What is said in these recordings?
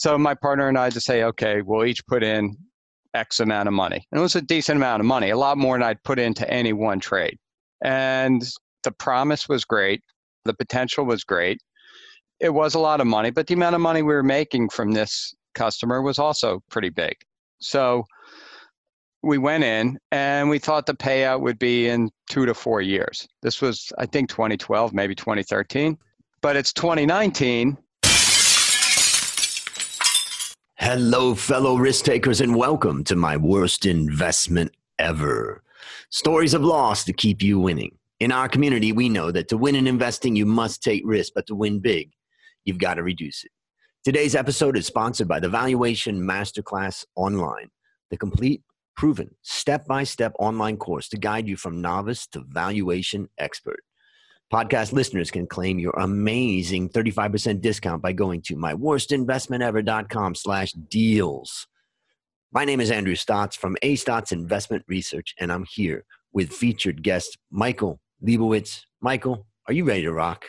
So my partner and I just say, okay, we'll each put in X amount of money. And it was a decent amount of money, a lot more than I'd put into any one trade. And the promise was great. The potential was great. It was a lot of money, but the amount of money we were making from this customer was also pretty big. So we went in and we thought the payout would be in two to four years. This was, I think, 2012, maybe 2013, but it's 2019. Hello, fellow risk takers, and welcome to my worst investment ever. Stories of loss to keep you winning. In our community, we know that to win in investing, you must take risk, but to win big, you've got to reduce it. Today's episode is sponsored by the Valuation Masterclass Online, the complete, proven, step by step online course to guide you from novice to valuation expert. Podcast listeners can claim your amazing 35% discount by going to myworstinvestmentever.com slash deals. My name is Andrew Stotz from A Stotz Investment Research, and I'm here with featured guest Michael Lebowitz. Michael, are you ready to rock?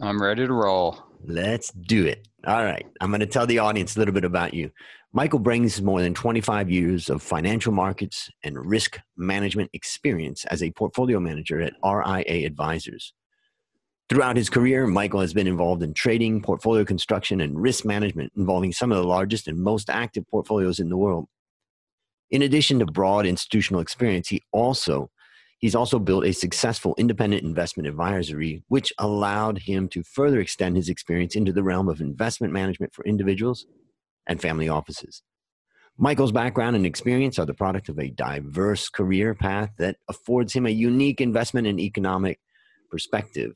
I'm ready to roll. Let's do it. All right. I'm going to tell the audience a little bit about you. Michael brings more than 25 years of financial markets and risk management experience as a portfolio manager at RIA Advisors. Throughout his career, Michael has been involved in trading, portfolio construction, and risk management involving some of the largest and most active portfolios in the world. In addition to broad institutional experience, he also he's also built a successful independent investment advisory, which allowed him to further extend his experience into the realm of investment management for individuals and family offices. Michael's background and experience are the product of a diverse career path that affords him a unique investment and economic perspective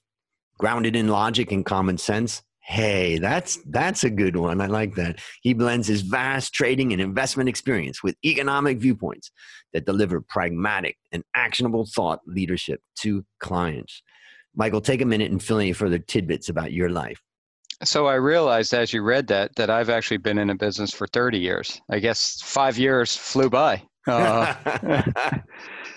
grounded in logic and common sense. Hey, that's that's a good one. I like that. He blends his vast trading and investment experience with economic viewpoints that deliver pragmatic and actionable thought leadership to clients. Michael, take a minute and fill any further tidbits about your life. So I realized as you read that that I've actually been in a business for 30 years. I guess five years flew by. Uh,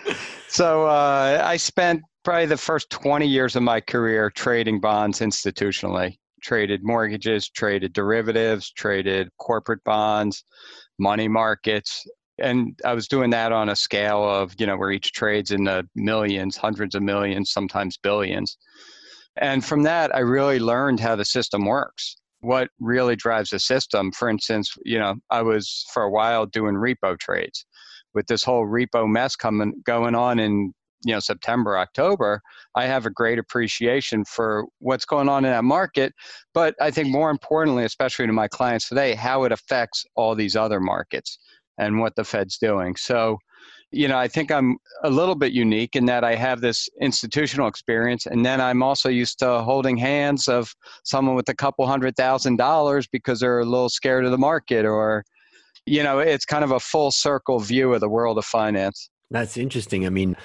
so uh, I spent probably the first 20 years of my career trading bonds institutionally. Traded mortgages traded derivatives traded corporate bonds money markets and i was doing that on a scale of you know where each trades in the millions hundreds of millions sometimes billions. And from that i really learned how the system works. What really drives the system for instance you know i was for a while doing repo trades. With this whole repo mess coming going on in you know September October I have a great appreciation for what's going on in that market but I think more importantly especially to my clients today how it affects all these other markets and what the Fed's doing so you know I think I'm a little bit unique in that I have this institutional experience and then I'm also used to holding hands of someone with a couple hundred thousand dollars because they're a little scared of the market or you know it's kind of a full circle view of the world of finance that's interesting. I mean,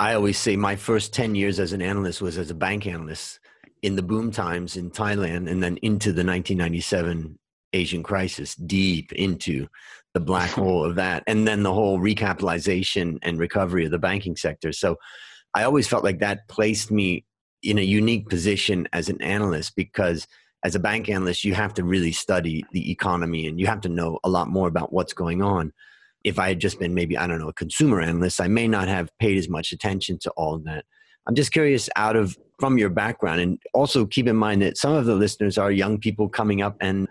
I always say my first 10 years as an analyst was as a bank analyst in the boom times in Thailand and then into the 1997 Asian crisis, deep into the black hole of that. And then the whole recapitalization and recovery of the banking sector. So I always felt like that placed me in a unique position as an analyst because as a bank analyst, you have to really study the economy and you have to know a lot more about what's going on if I had just been maybe, I don't know, a consumer analyst, I may not have paid as much attention to all that. I'm just curious out of from your background and also keep in mind that some of the listeners are young people coming up and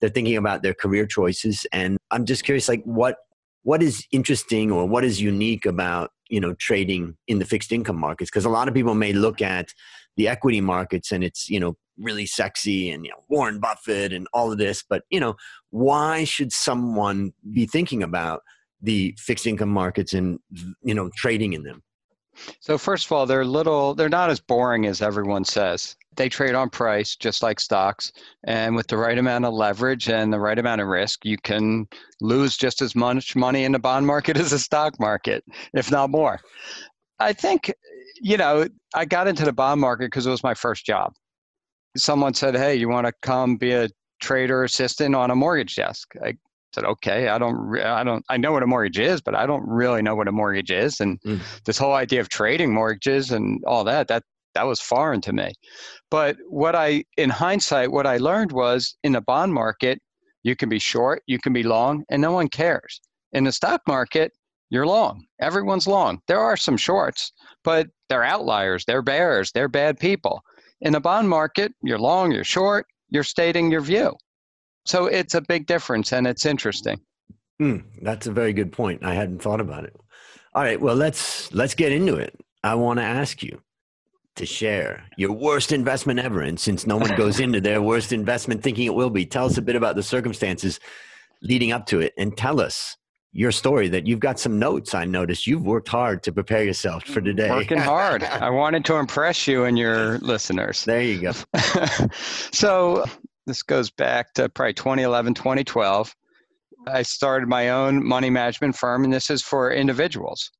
they're thinking about their career choices and I'm just curious like what what is interesting or what is unique about you know trading in the fixed income markets because a lot of people may look at the equity markets and it's you know really sexy and you know Warren Buffett and all of this but you know why should someone be thinking about the fixed income markets and you know trading in them? So first of all they're little they're not as boring as everyone says. They trade on price just like stocks and with the right amount of leverage and the right amount of risk you can lose just as much money in the bond market as the stock market if not more. I think you know i got into the bond market because it was my first job someone said, "Hey, you want to come be a trader assistant on a mortgage desk?" I said, "Okay, I don't, I don't, I know what a mortgage is, but I don't really know what a mortgage is." And mm. this whole idea of trading mortgages and all that, that that was foreign to me. But what I, in hindsight, what I learned was in the bond market, You can be short, you can be long, and no one cares. In the stock market, you're long. Everyone's long. There are some shorts, but they're outliers, they're bears, they're bad people. In the bond market, you're long, you're short, you're stating your view. So it's a big difference and it's interesting. Mm, that's a very good point. I hadn't thought about it. All right, well let's let's get into it. I want to ask you to share your worst investment ever and since no one goes into their worst investment thinking it will be, tell us a bit about the circumstances leading up to it and tell us your story that you've got some notes I noticed. You've worked hard to prepare yourself for today. Working hard. I wanted to impress you and your listeners. There you go. so this goes back to probably 2011, 2012. I started my own money management firm, and this is for individuals.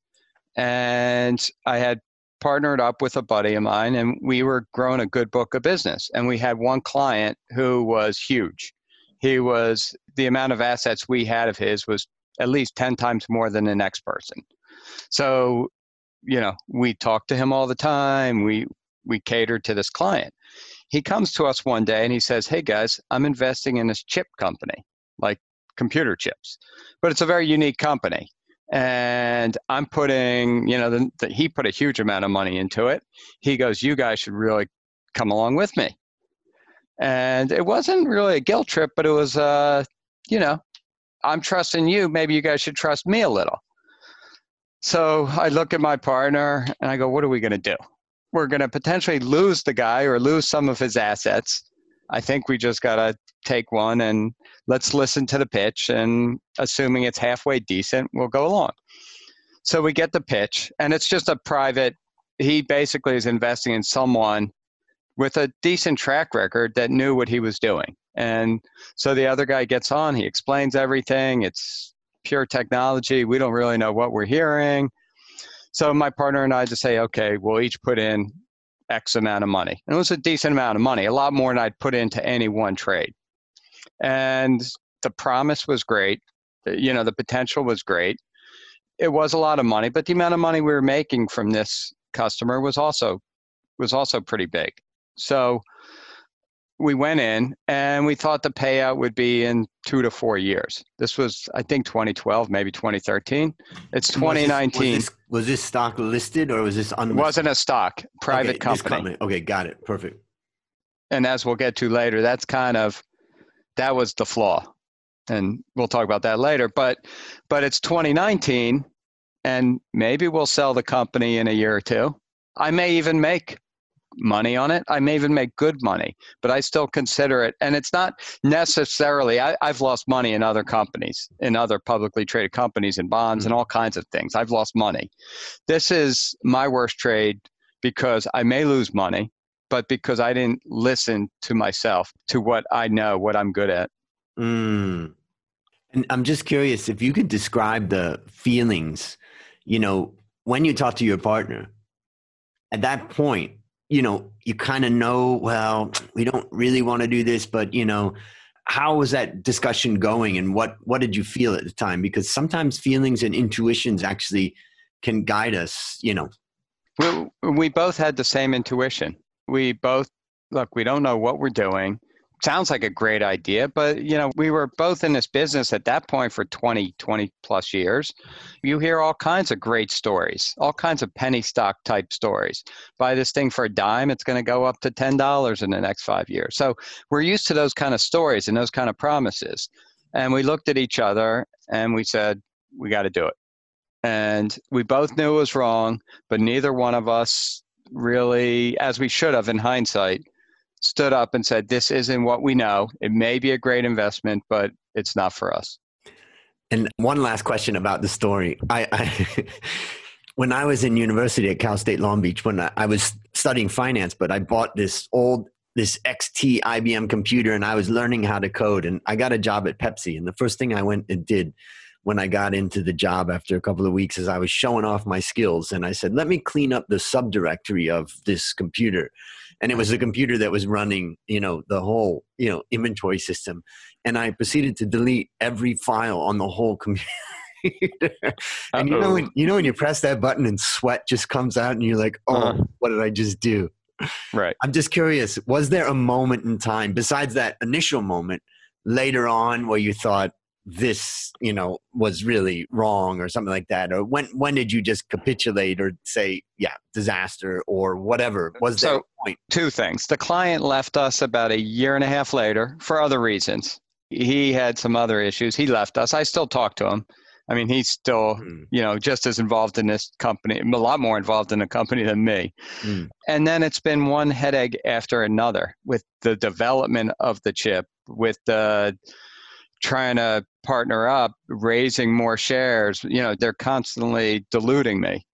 And I had partnered up with a buddy of mine, and we were growing a good book of business. And we had one client who was huge. He was the amount of assets we had of his was at least 10 times more than the next person. So, you know, we talk to him all the time. We we cater to this client. He comes to us one day and he says, "Hey guys, I'm investing in this chip company, like computer chips. But it's a very unique company. And I'm putting, you know, the, the, he put a huge amount of money into it. He goes, You guys should really come along with me. And it wasn't really a guilt trip, but it was, uh, you know, I'm trusting you. Maybe you guys should trust me a little. So I look at my partner and I go, What are we going to do? We're going to potentially lose the guy or lose some of his assets. I think we just got to take one and let's listen to the pitch. And assuming it's halfway decent, we'll go along. So we get the pitch, and it's just a private. He basically is investing in someone with a decent track record that knew what he was doing. And so the other guy gets on, he explains everything. It's pure technology. We don't really know what we're hearing. So my partner and I just say, okay, we'll each put in X amount of money. And it was a decent amount of money, a lot more than I'd put into any one trade. And the promise was great. You know, the potential was great. It was a lot of money, but the amount of money we were making from this customer was also was also pretty big. So we went in and we thought the payout would be in two to four years. This was, I think, 2012, maybe 2013. It's 2019. Was this, was this, stock listed or was this unlisted? It wasn't a stock, private okay, company. company. Okay, got it. Perfect. And as we'll get to later, that's kind of that was the flaw, and we'll talk about that later. But but it's 2019, and maybe we'll sell the company in a year or two. I may even make money on it. I may even make good money, but I still consider it. And it's not necessarily, I, have lost money in other companies, in other publicly traded companies and bonds mm-hmm. and all kinds of things. I've lost money. This is my worst trade because I may lose money, but because I didn't listen to myself, to what I know, what I'm good at. Mm. And I'm just curious if you could describe the feelings, you know, when you talk to your partner at that point, you know, you kind of know, well, we don't really want to do this, but you know, how was that discussion going and what what did you feel at the time? Because sometimes feelings and intuitions actually can guide us, you know. We, we both had the same intuition. We both look, we don't know what we're doing sounds like a great idea, but you know, we were both in this business at that point for 20, 20 plus years. You hear all kinds of great stories, all kinds of penny stock type stories. Buy this thing for a dime, it's going to go up to $10 in the next five years. So we're used to those kind of stories and those kind of promises. And we looked at each other and we said, we got to do it. And we both knew it was wrong, but neither one of us really, as we should have in hindsight, stood up and said, This isn't what we know. It may be a great investment, but it's not for us. And one last question about the story. I, I when I was in university at Cal State Long Beach, when I, I was studying finance, but I bought this old this XT IBM computer and I was learning how to code and I got a job at Pepsi and the first thing I went and did when I got into the job after a couple of weeks is I was showing off my skills and I said, let me clean up the subdirectory of this computer and it was a computer that was running you know the whole you know inventory system. And i proceeded to delete every file on the whole computer. And you know when you know when you press that button and sweat just comes out and you're like oh uh-huh. what did i just do? Right. I'm just curious was there a moment in time besides that initial moment later on where you thought this, you know, was really wrong or something like that? Or when when did you just capitulate or say, yeah, disaster or whatever? Was there So- a point? Two things. The client left us about a year and a half later for other reasons. He had some other issues. He left us. I still talk to him. I mean, he's still, Hmm, you know, just as involved in this company, a lot more involved in the company than me. hmm. And then it's been one headache after another with the development of the chip, with the trying to partner up, raising more shares. You know, they're constantly diluting me.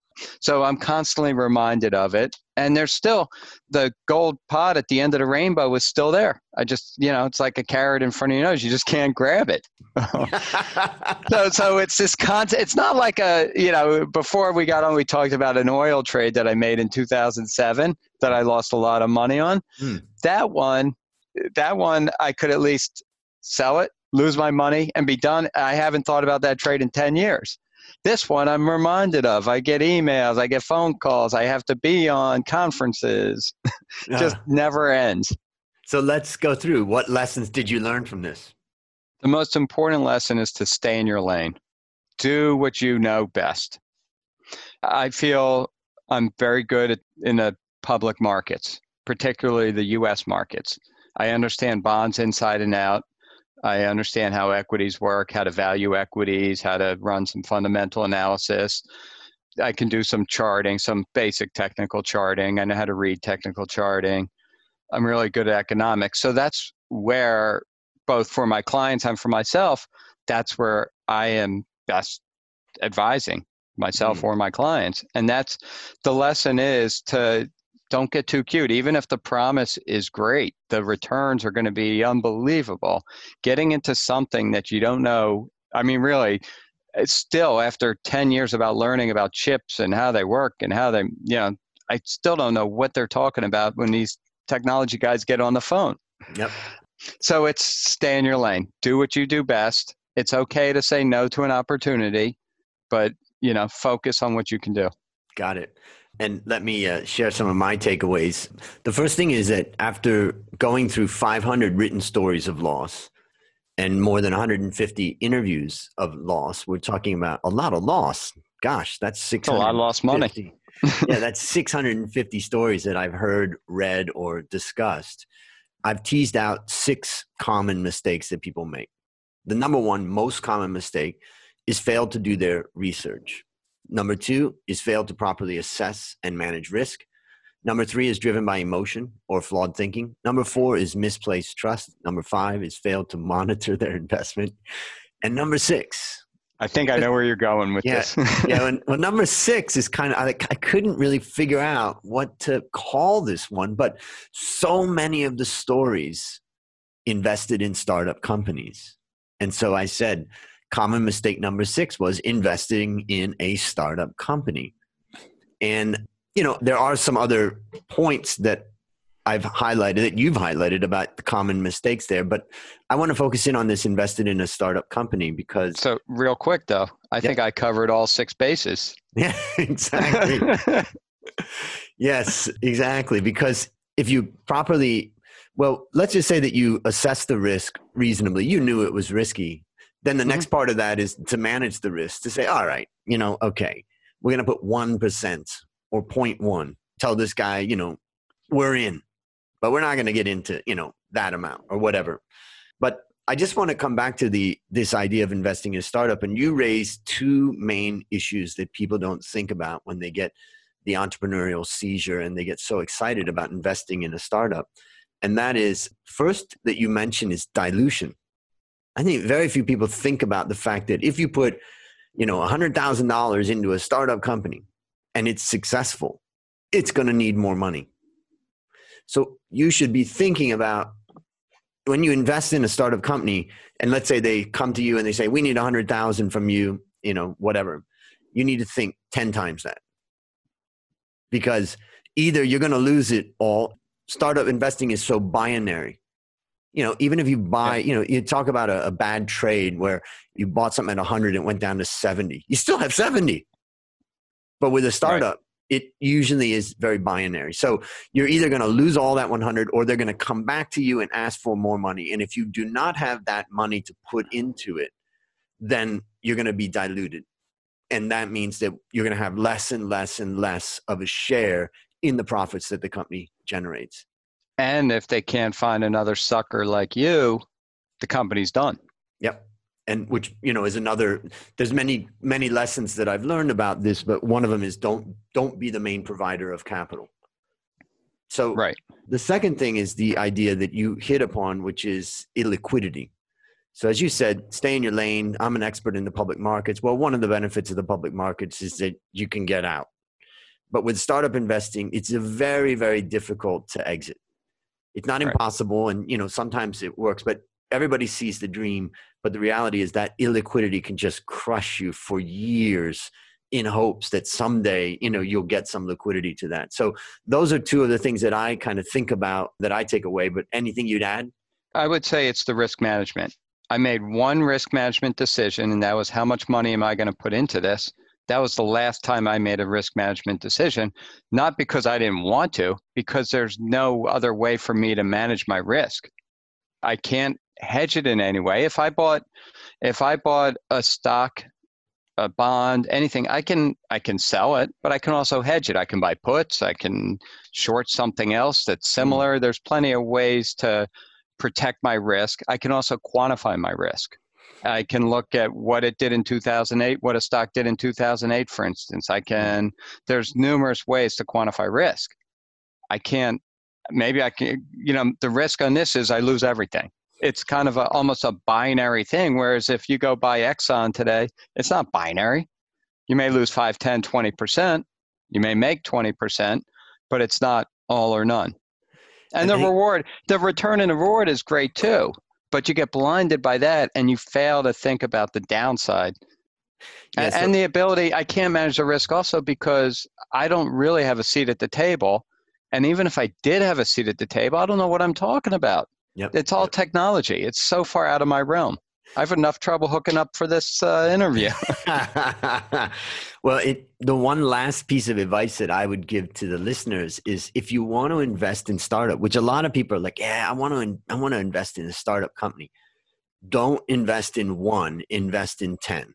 So I'm constantly reminded of it. And there's still the gold pot at the end of the rainbow is still there. I just, you know, it's like a carrot in front of your nose. You just can't grab it. so so it's this concept it's not like a you know before we got on we talked about an oil trade that i made in 2007 that i lost a lot of money on Hmm. that one that one i could at least sell it lose my money and be done i haven't thought about that trade in 10 years this one i'm reminded of i get emails i get phone calls i have to be on conferences just Ah, never ends so let's go through. What lessons did you learn from this? the most important lesson is to stay in your lane. Do what you know best. I feel I'm very good at, in the public markets, particularly the US markets. I understand bonds inside and out. I understand how equities work, how to value equities, how to run some fundamental analysis. I can do some charting, some basic technical charting. I know how to read technical charting. I'm really good at economics. So that's where both for my clients and for myself, that's where I am best advising myself Mm. or my clients. And that's the lesson is to don't get too cute. Even if the promise is great, the returns are going to be unbelievable. Getting into something that you don't know, I mean, really, it's still after 10 years about learning about chips and how they work and how they, you know, I still don't know what they're talking about when these technology guys get on the phone. Yep. So it's stay in your lane. Do what you do best. It's okay to say no to an opportunity, but you know, focus on what you can do. Got it. And let me uh, share some of my takeaways. The first thing is that after going through 500 written stories of loss and more than 150 interviews of loss, we're talking about a lot of loss. Gosh, that's It's 600. a lot of lost money. yeah, that's 650 stories that I've heard, read, or discussed. I've teased out six common mistakes that people make. The number one most common mistake is fail to do their research. Number two is fail to properly assess and manage risk. Number three is driven by emotion or flawed thinking. Number four is misplaced trust. Number five is fail to monitor their investment. And number six, I think I know where you're going with Yeah, this. yeah, and, well, number six is kind of I, I couldn't really figure out what to call this one, but so many of the stories invested in startup companies, and so I said, common mistake number six was investing in a startup company, and you know there are some other points that I've highlighted that you've highlighted about the common mistakes there, but I want to focus in on this invested in a startup company because so real quick though, I think I covered all six bases. yeah, exactly. Yes, exactly. Because if you properly, well, let's just say that you assess the risk reasonably, you knew it was risky. Then the Mhm. next part of that is to manage the risk, to say, all right, you know, okay, we're going to put 1% or 0.1. Tell this guy, you know, we're in, but we're not going to get into, you know, that amount or whatever. But I just want to come back to the this idea of investing in a startup, and you raised two main issues that people don't think about when they get the entrepreneurial seizure and they get so excited about investing in a startup. And that is first that you mentioned is dilution. I think very few people think about the fact that if you put, you know, $100,000 into a startup company and it's successful, it's going to need more money. So you should be thinking about when you invest in a startup company and let's say they come to you and they say we need 100,000 from you, you know, whatever. You need to think 10 times that because either you're going to lose it all. Startup investing is so binary. You know, even if you buy, you know, you talk about a, a bad trade where you bought something at 100 and it went down to 70, you still have 70. But with a startup, it usually is very binary. So you're either going to lose all that 100 or they're going to come back to you and ask for more money. And if you do not have that money to put into it, then you're going to be diluted. And that means that you're going to have less and less and less of a share in the profits that the company generates. And if they can't find another sucker like you, the company's done. Yep. And which you know is another there's many many lessons that i've learned about this but one of them is don't don't be the main provider of capital. So right. the second thing is the idea that you hit upon which is illiquidity. So as you said stay in your lane. I'm an expert in the public markets. Well one of the benefits of the public markets is that you can get out. But with startup investing it's a very very difficult to exit it's not right. impossible and you know sometimes it works but everybody sees the dream but the reality is that illiquidity can just crush you for years in hopes that someday you know you'll get some liquidity to that. So those are two of the things that i kind of think about that i take away but anything you'd add? I would say it's the risk management. I made one risk management decision and that was how much money am i going to put into this that was the last time i made a risk management decision not because i didn't want to because there's no other way for me to manage my risk i can't hedge it in any way. If I bought if I bought a stock, a bond, anything, I can I can sell it, but I can also hedge it. I can buy puts, I can short something else that's similar. There's plenty of ways to protect my risk. I can also quantify my risk. I can look at what it did in 2008, what a stock did in 2008, for instance. I can, there's numerous ways to quantify risk. I can't, maybe I can, you know, the risk on this is I lose everything it's kind of a, almost a binary thing. Whereas if you go buy Exxon today, it's not binary. You may lose 5, 10, 20%. You may make 20%, but it's not all or none. And the reward, the return and reward is great too, but you get blinded by that and you fail to think about the downside. Yeah, so- and the ability, I can't manage the risk also because I don't really have a seat at the table. And even if I did have a seat at the table, I don't know what I'm talking about. Yep. It's all yep. technology. It's so far out of my realm. I have enough trouble hooking up for this uh, interview. well, it, the one last piece of advice that I would give to the listeners is if you want to invest in startup, which a lot of people are like, yeah, I want to, in, I want to invest in a startup company. Don't invest in one, invest in 10.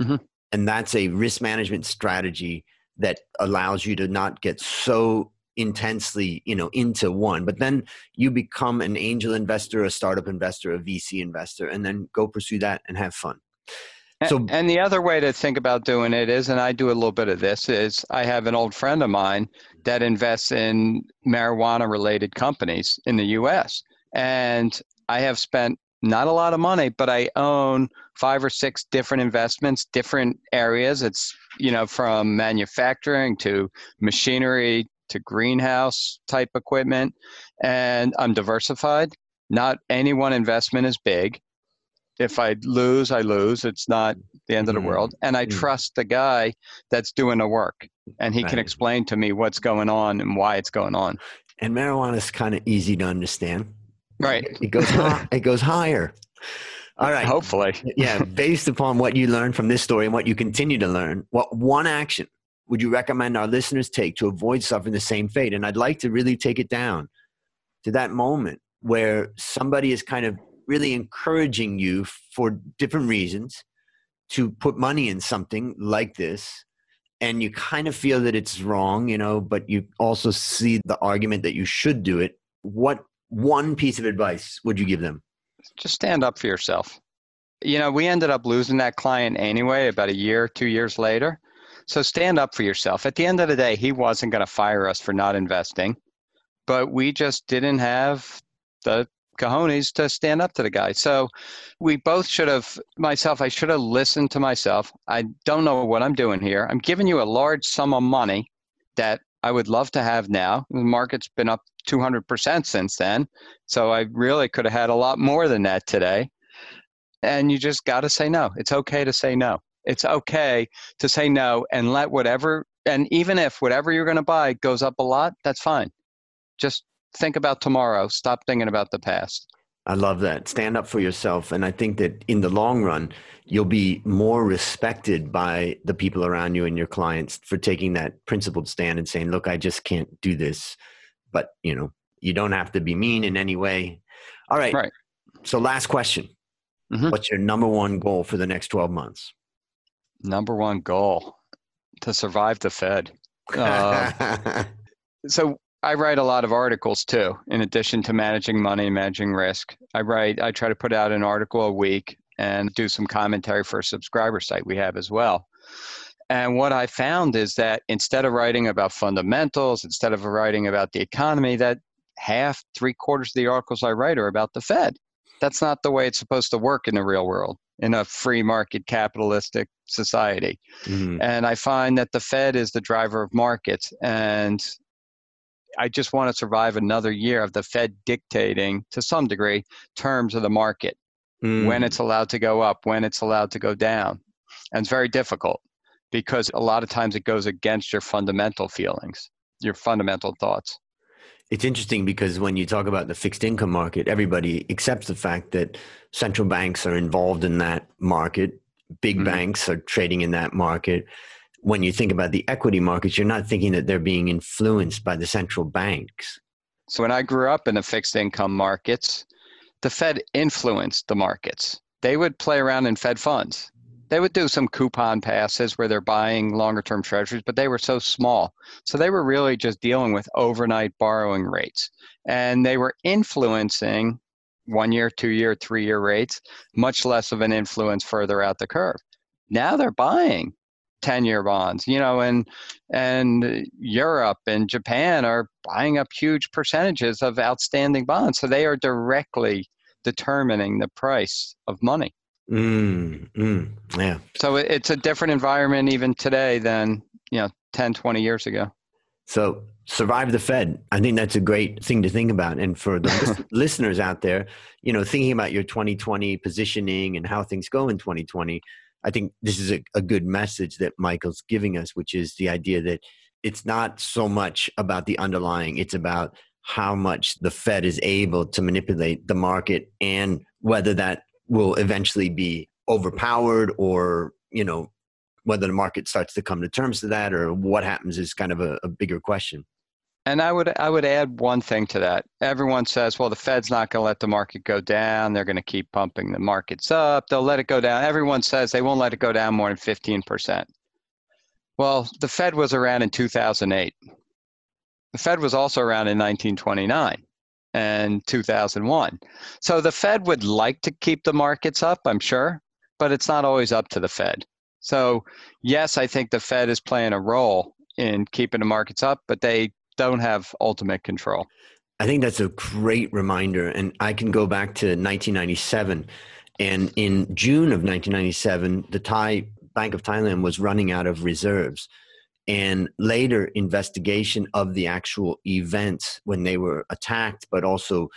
Mm-hmm. And that's a risk management strategy that allows you to not get so intensely you know into one but then you become an angel investor a startup investor a vc investor and then go pursue that and have fun. So and the other way to think about doing it is and i do a little bit of this is i have an old friend of mine that invests in marijuana related companies in the us and i have spent not a lot of money but i own five or six different investments different areas. It's you know from manufacturing to machinery to greenhouse type equipment, and I'm diversified. Not any one investment is big. If I lose, I lose. It's not the end of the mm-hmm. world. And I mm-hmm. trust the guy that's doing the work, and he right. can explain to me what's going on and why it's going on. And marijuana is kind of easy to understand. Right. It goes high, it goes higher. All right. Hopefully. yeah. Based upon what you learned from this story and what you continue to learn, what one action would you recommend our listeners take to avoid suffering the same fate? And I'd like to really take it down to that moment where somebody is kind of really encouraging you for different reasons to put money in something like this. And you kind of feel that it's wrong you know but you also see the argument that you should do it. What one piece of advice would you give them? Just stand up for yourself. You know we ended up losing that client anyway about a year two years later so stand up for yourself. At the end of the day, he wasn't going to fire us for not investing, but we just didn't have the cojones to stand up to the guy. So we both should have, myself, I should have listened to myself. I don't know what I'm doing here. I'm giving you a large sum of money that I would love to have now. The market's been up 200% since then. So I really could have had a lot more than that today. And you just got to say no. It's okay to say no it's okay to say no and let whatever and even if whatever you're going to buy goes up a lot that's fine just think about tomorrow stop thinking about the past I love that. Stand up for yourself. And I think that in the long run, you'll be more respected by the people around you and your clients for taking that principled stand and saying, look, I just can't do this. But, you know, you don't have to be mean in any way. All right. Right. So, last question Mhm. What's your number one goal for the next 12 months? Number one goal to survive the Fed. Uh, so I write a lot of articles too, in addition to managing money managing risk. I write, I try to put out an article a week and do some commentary for a subscriber site we have as well. And what I found is that instead of writing about fundamentals, instead of writing about the economy, that half, three quarters of the articles I write are about the Fed. That's not the way it's supposed to work in the real world, in a free market capitalistic society. Mhm. And I find that the Fed is the driver of markets. And I just want to survive another year of the Fed dictating, to some degree, terms of the market, when Mm. it's allowed to go up, when it's allowed to go down. And it's very difficult because a lot of times it goes against your fundamental feelings, your fundamental thoughts. It's interesting because when you talk about the fixed income market, everybody accepts the fact that central banks are involved in that market. Big Mhm. banks are trading in that market. When you think about the equity markets, you're not thinking that they're being influenced by the central banks. So when I grew up in the fixed income markets, the Fed influenced the markets. They would play around in Fed funds. They would do some coupon passes where they're buying longer term treasuries, but they were so small. So they were really just dealing with overnight borrowing rates. And they were influencing one year, two year, three year rates, much less of an influence further out the curve. Now they're buying 10 year bonds, you know, and and Europe and Japan are buying up huge percentages of outstanding bonds. So they are directly determining the price of money. Mm, mm, yeah. So it's a different environment even today than, you know, 10, 20 years ago. So survive the Fed. I think that's a great thing to think about. And for the listeners out there, you know, thinking about your 2020 positioning and how things go in 2020, I think this is a, a good message that Michael's giving us, which is the idea that it's not so much about the underlying, it's about how much the Fed is able to manipulate the market and whether that will eventually be overpowered or, you know, whether the market starts to come to terms to that or what happens is kind of a, a bigger question. And I would I would add one thing to that. Everyone says, well, the Fed's not going to let the market go down. They're going to keep pumping the markets up. They'll let it go down. Everyone says they won't let it go down more than 15%. Well, the Fed was around in 2008. The Fed was also around in 1929 and 2001. So the Fed would like to keep the markets up, I'm sure, but it's not always up to the Fed. So, yes, I think the Fed is playing a role in keeping the markets up, but they don't have ultimate control. I think that's a great reminder. And I can go back to 1997. And in June of 1997, the Thai Bank of Thailand was running out of reserves. And later investigation of the actual events when they were attacked, but also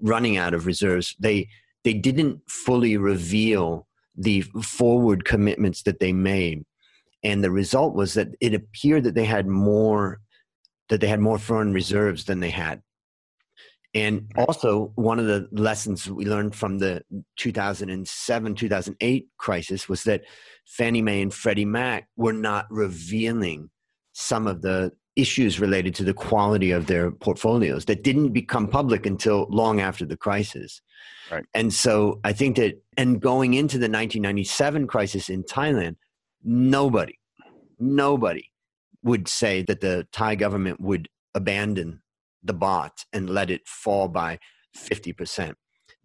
running out of reserves, they they didn't fully reveal the forward commitments that they made. And the result was that it appeared that they had more that they had more foreign reserves than they had. And also, one of the lessons we learned from the 2007 2008 crisis was that Fannie Mae and Freddie Mac were not revealing some of the issues related to the quality of their portfolios that didn't become public until long after the crisis. Right. And so I think that, and going into the 1997 crisis in Thailand, nobody, nobody would say that the Thai government would abandon the baht and let it fall by 50%.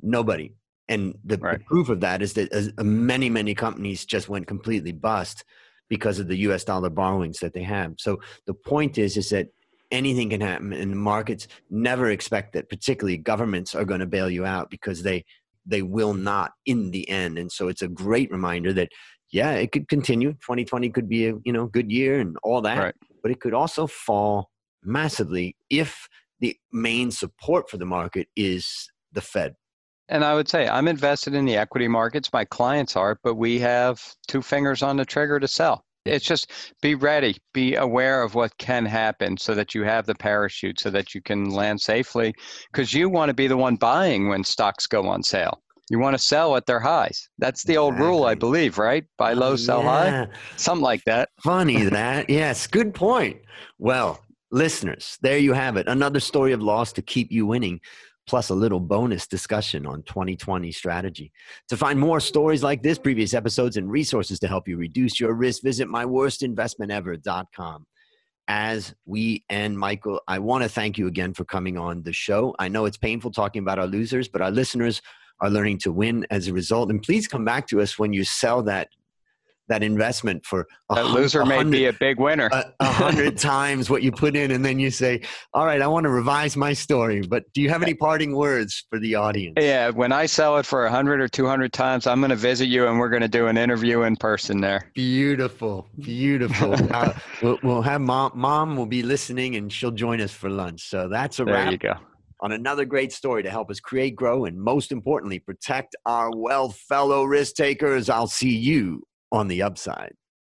Nobody. And the, the proof of that is that as uh, many, many companies just went completely bust because of the US dollar borrowings that they have. So the point is, is that anything can happen and the markets never expect that particularly governments are going to bail you out because they they will not in the end and so it's a great reminder that yeah it could continue 2020 could be a you know good year and all that Right. but it could also fall massively if the main support for the market is the fed And I would say I'm invested in the equity markets. My clients are, but we have two fingers on the trigger to sell. it's just be ready, be aware of what can happen so that you have the parachute so that you can land safely because you want to be the one buying when stocks go on sale. You want to sell at their highs. That's the old rule, I believe, right? Buy low, sell yeah. high. Something like that. Funny that. Yes, good point. Well, listeners, there you have it. Another story of loss to keep you winning, plus a little bonus discussion on 2020 strategy. To find more stories like this, previous episodes, and resources to help you reduce your risk, visit myworstinvestmentever.com. As we end, Michael, I want to thank you again for coming on the show. I know it's painful talking about our losers, but our listeners are learning to win as a result. And please come back to us when you sell that that investment for a That loser may be a big winner. a, hundred times what you put in, and then you say, "All right, I want to revise my story." But do you have any parting words for the audience? Yeah, when I sell it for a 100 or 200 times, I'm going to visit you and we're going to do an interview in person there. Beautiful, beautiful. uh, we'll, we'll have mom. Mom will be listening, and she'll join us for lunch. So that's a There wrap you go. on another great story to help us create, grow, and most importantly, protect our wealth, fellow risk takers. I'll see you on the upside.